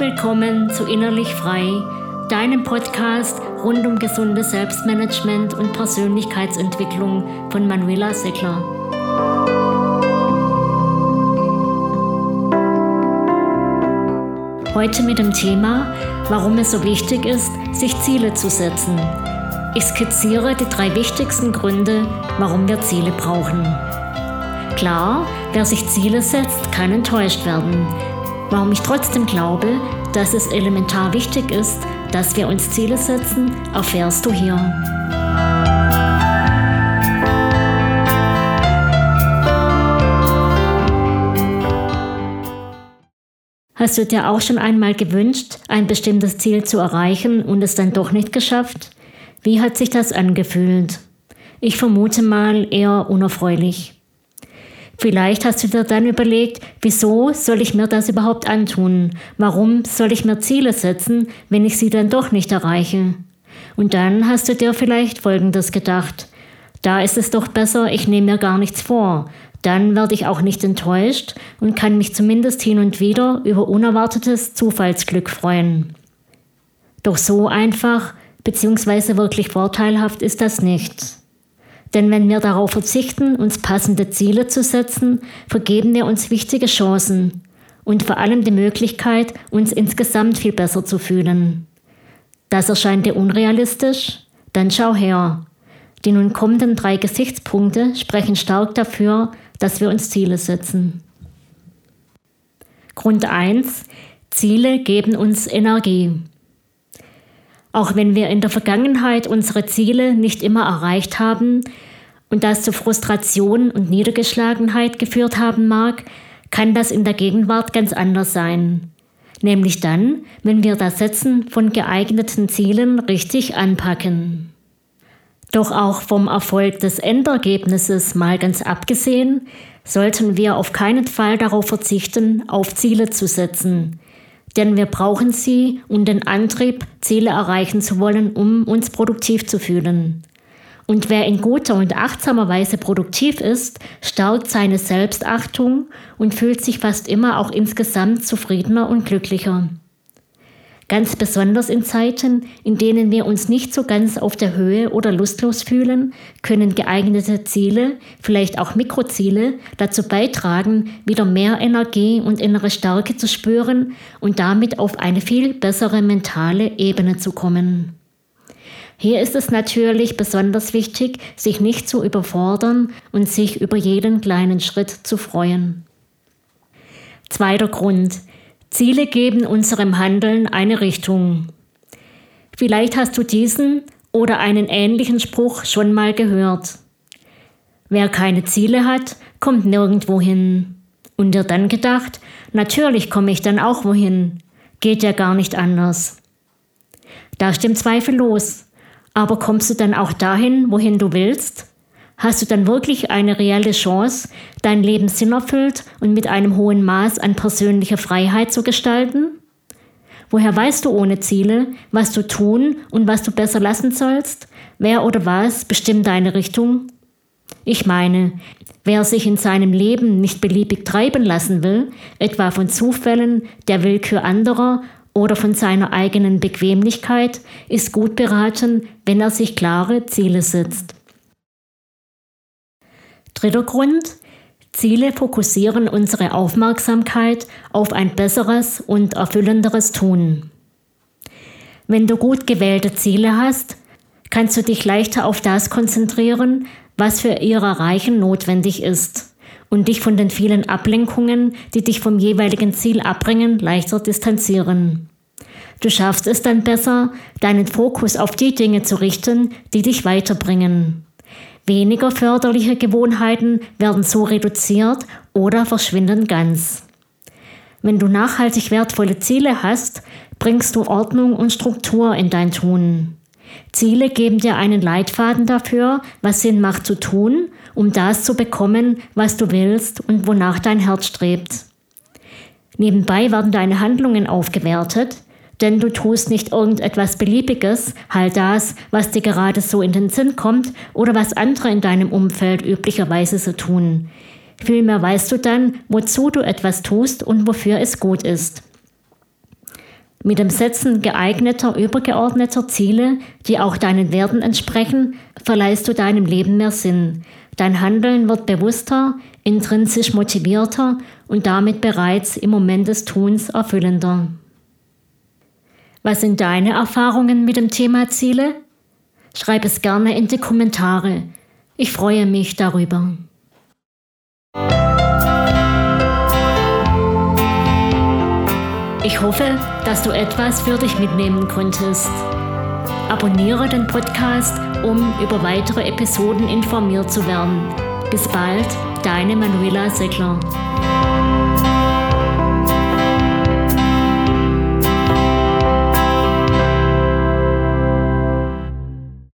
willkommen zu Innerlich Frei, deinem Podcast rund um gesundes Selbstmanagement und Persönlichkeitsentwicklung von Manuela Seckler. Heute mit dem Thema, warum es so wichtig ist, sich Ziele zu setzen. Ich skizziere die drei wichtigsten Gründe, warum wir Ziele brauchen. Klar, wer sich Ziele setzt, kann enttäuscht werden. Warum ich trotzdem glaube, dass es elementar wichtig ist, dass wir uns Ziele setzen, erfährst du hier. Hast du dir auch schon einmal gewünscht, ein bestimmtes Ziel zu erreichen und es dann doch nicht geschafft? Wie hat sich das angefühlt? Ich vermute mal eher unerfreulich. Vielleicht hast du dir dann überlegt, wieso soll ich mir das überhaupt antun? Warum soll ich mir Ziele setzen, wenn ich sie dann doch nicht erreiche? Und dann hast du dir vielleicht Folgendes gedacht. Da ist es doch besser, ich nehme mir gar nichts vor. Dann werde ich auch nicht enttäuscht und kann mich zumindest hin und wieder über unerwartetes Zufallsglück freuen. Doch so einfach bzw. wirklich vorteilhaft ist das nicht. Denn wenn wir darauf verzichten, uns passende Ziele zu setzen, vergeben wir uns wichtige Chancen und vor allem die Möglichkeit, uns insgesamt viel besser zu fühlen. Das erscheint dir unrealistisch? Dann schau her. Die nun kommenden drei Gesichtspunkte sprechen stark dafür, dass wir uns Ziele setzen. Grund 1. Ziele geben uns Energie. Auch wenn wir in der Vergangenheit unsere Ziele nicht immer erreicht haben und das zu Frustration und Niedergeschlagenheit geführt haben mag, kann das in der Gegenwart ganz anders sein. Nämlich dann, wenn wir das Setzen von geeigneten Zielen richtig anpacken. Doch auch vom Erfolg des Endergebnisses mal ganz abgesehen, sollten wir auf keinen Fall darauf verzichten, auf Ziele zu setzen, denn wir brauchen sie und den Antrieb, Ziele erreichen zu wollen, um uns produktiv zu fühlen. Und wer in guter und achtsamer Weise produktiv ist, stärkt seine Selbstachtung und fühlt sich fast immer auch insgesamt zufriedener und glücklicher. Ganz besonders in Zeiten, in denen wir uns nicht so ganz auf der Höhe oder lustlos fühlen, können geeignete Ziele, vielleicht auch Mikroziele, dazu beitragen, wieder mehr Energie und innere Stärke zu spüren und damit auf eine viel bessere mentale Ebene zu kommen. Hier ist es natürlich besonders wichtig, sich nicht zu überfordern und sich über jeden kleinen Schritt zu freuen. Zweiter Grund. Ziele geben unserem Handeln eine Richtung. Vielleicht hast du diesen oder einen ähnlichen Spruch schon mal gehört. Wer keine Ziele hat, kommt nirgendwo hin. Und dir dann gedacht, natürlich komme ich dann auch wohin. Geht ja gar nicht anders. Da stimmt zweifellos. Aber kommst du dann auch dahin, wohin du willst? Hast du dann wirklich eine reelle Chance, dein Leben sinnerfüllt und mit einem hohen Maß an persönlicher Freiheit zu gestalten? Woher weißt du ohne Ziele, was du tun und was du besser lassen sollst? Wer oder was bestimmt deine Richtung? Ich meine, wer sich in seinem Leben nicht beliebig treiben lassen will, etwa von Zufällen, der Willkür anderer oder von seiner eigenen Bequemlichkeit, ist gut beraten, wenn er sich klare Ziele setzt. Dritter Grund. Ziele fokussieren unsere Aufmerksamkeit auf ein besseres und erfüllenderes Tun. Wenn du gut gewählte Ziele hast, kannst du dich leichter auf das konzentrieren, was für ihr Erreichen notwendig ist und dich von den vielen Ablenkungen, die dich vom jeweiligen Ziel abbringen, leichter distanzieren. Du schaffst es dann besser, deinen Fokus auf die Dinge zu richten, die dich weiterbringen. Weniger förderliche Gewohnheiten werden so reduziert oder verschwinden ganz. Wenn du nachhaltig wertvolle Ziele hast, bringst du Ordnung und Struktur in dein Tun. Ziele geben dir einen Leitfaden dafür, was Sinn macht zu tun, um das zu bekommen, was du willst und wonach dein Herz strebt. Nebenbei werden deine Handlungen aufgewertet, denn du tust nicht irgendetwas Beliebiges, halt das, was dir gerade so in den Sinn kommt oder was andere in deinem Umfeld üblicherweise so tun. Vielmehr weißt du dann, wozu du etwas tust und wofür es gut ist. Mit dem Setzen geeigneter, übergeordneter Ziele, die auch deinen Werten entsprechen, verleihst du deinem Leben mehr Sinn. Dein Handeln wird bewusster, intrinsisch motivierter und damit bereits im Moment des Tuns erfüllender. Was sind deine Erfahrungen mit dem Thema Ziele? Schreib es gerne in die Kommentare. Ich freue mich darüber. Ich hoffe, dass du etwas für dich mitnehmen konntest. Abonniere den Podcast, um über weitere Episoden informiert zu werden. Bis bald, deine Manuela Seckler.